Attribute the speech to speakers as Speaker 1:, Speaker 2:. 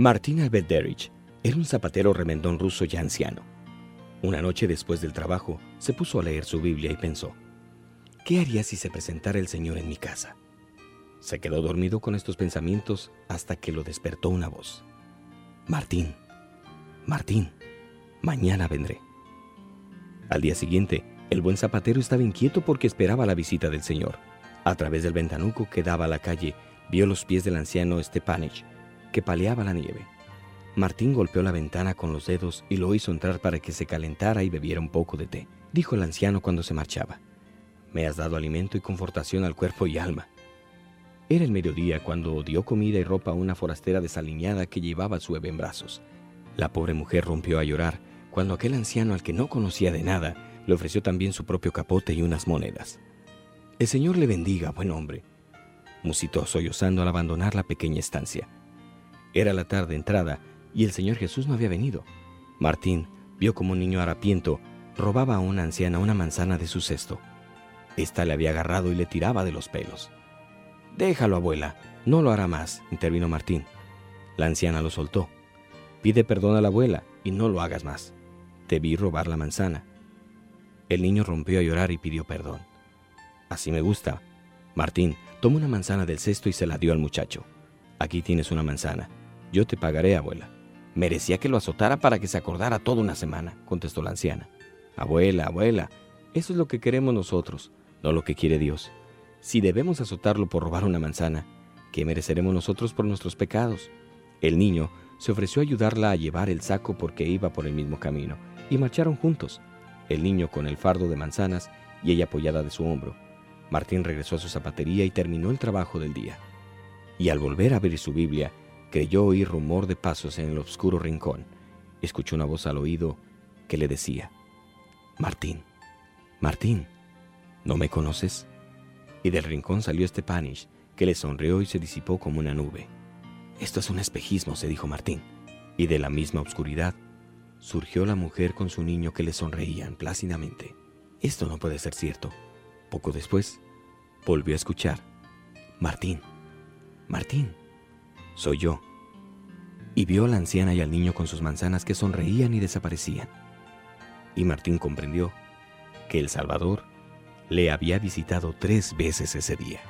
Speaker 1: Martín Alberderich era un zapatero remendón ruso ya anciano. Una noche después del trabajo, se puso a leer su Biblia y pensó, ¿qué haría si se presentara el Señor en mi casa? Se quedó dormido con estos pensamientos hasta que lo despertó una voz. Martín, Martín, mañana vendré. Al día siguiente, el buen zapatero estaba inquieto porque esperaba la visita del Señor. A través del ventanuco que daba a la calle, vio los pies del anciano Stepanich, que paleaba la nieve. Martín golpeó la ventana con los dedos y lo hizo entrar para que se calentara y bebiera un poco de té. Dijo el anciano cuando se marchaba. Me has dado alimento y confortación al cuerpo y alma. Era el mediodía cuando dio comida y ropa a una forastera desaliñada que llevaba su bebé en brazos. La pobre mujer rompió a llorar cuando aquel anciano al que no conocía de nada le ofreció también su propio capote y unas monedas. El Señor le bendiga, buen hombre, musitó sollozando al abandonar la pequeña estancia. Era la tarde entrada y el Señor Jesús no había venido. Martín vio como un niño harapiento robaba a una anciana una manzana de su cesto. Esta le había agarrado y le tiraba de los pelos. Déjalo, abuela, no lo hará más, intervino Martín. La anciana lo soltó. Pide perdón a la abuela y no lo hagas más. Te vi robar la manzana. El niño rompió a llorar y pidió perdón. Así me gusta. Martín tomó una manzana del cesto y se la dio al muchacho. Aquí tienes una manzana. Yo te pagaré, abuela. Merecía que lo azotara para que se acordara toda una semana, contestó la anciana. Abuela, abuela, eso es lo que queremos nosotros, no lo que quiere Dios. Si debemos azotarlo por robar una manzana, ¿qué mereceremos nosotros por nuestros pecados? El niño se ofreció a ayudarla a llevar el saco porque iba por el mismo camino, y marcharon juntos, el niño con el fardo de manzanas y ella apoyada de su hombro. Martín regresó a su zapatería y terminó el trabajo del día. Y al volver a abrir su Biblia, creyó oír rumor de pasos en el oscuro rincón. Escuchó una voz al oído que le decía, Martín, Martín, ¿no me conoces? y del rincón salió Stepanish, que le sonrió y se disipó como una nube. Esto es un espejismo, se dijo Martín, y de la misma oscuridad surgió la mujer con su niño que le sonreían plácidamente. Esto no puede ser cierto. Poco después, volvió a escuchar. Martín, Martín, soy yo. Y vio a la anciana y al niño con sus manzanas que sonreían y desaparecían. Y Martín comprendió que el Salvador le había visitado tres veces ese día.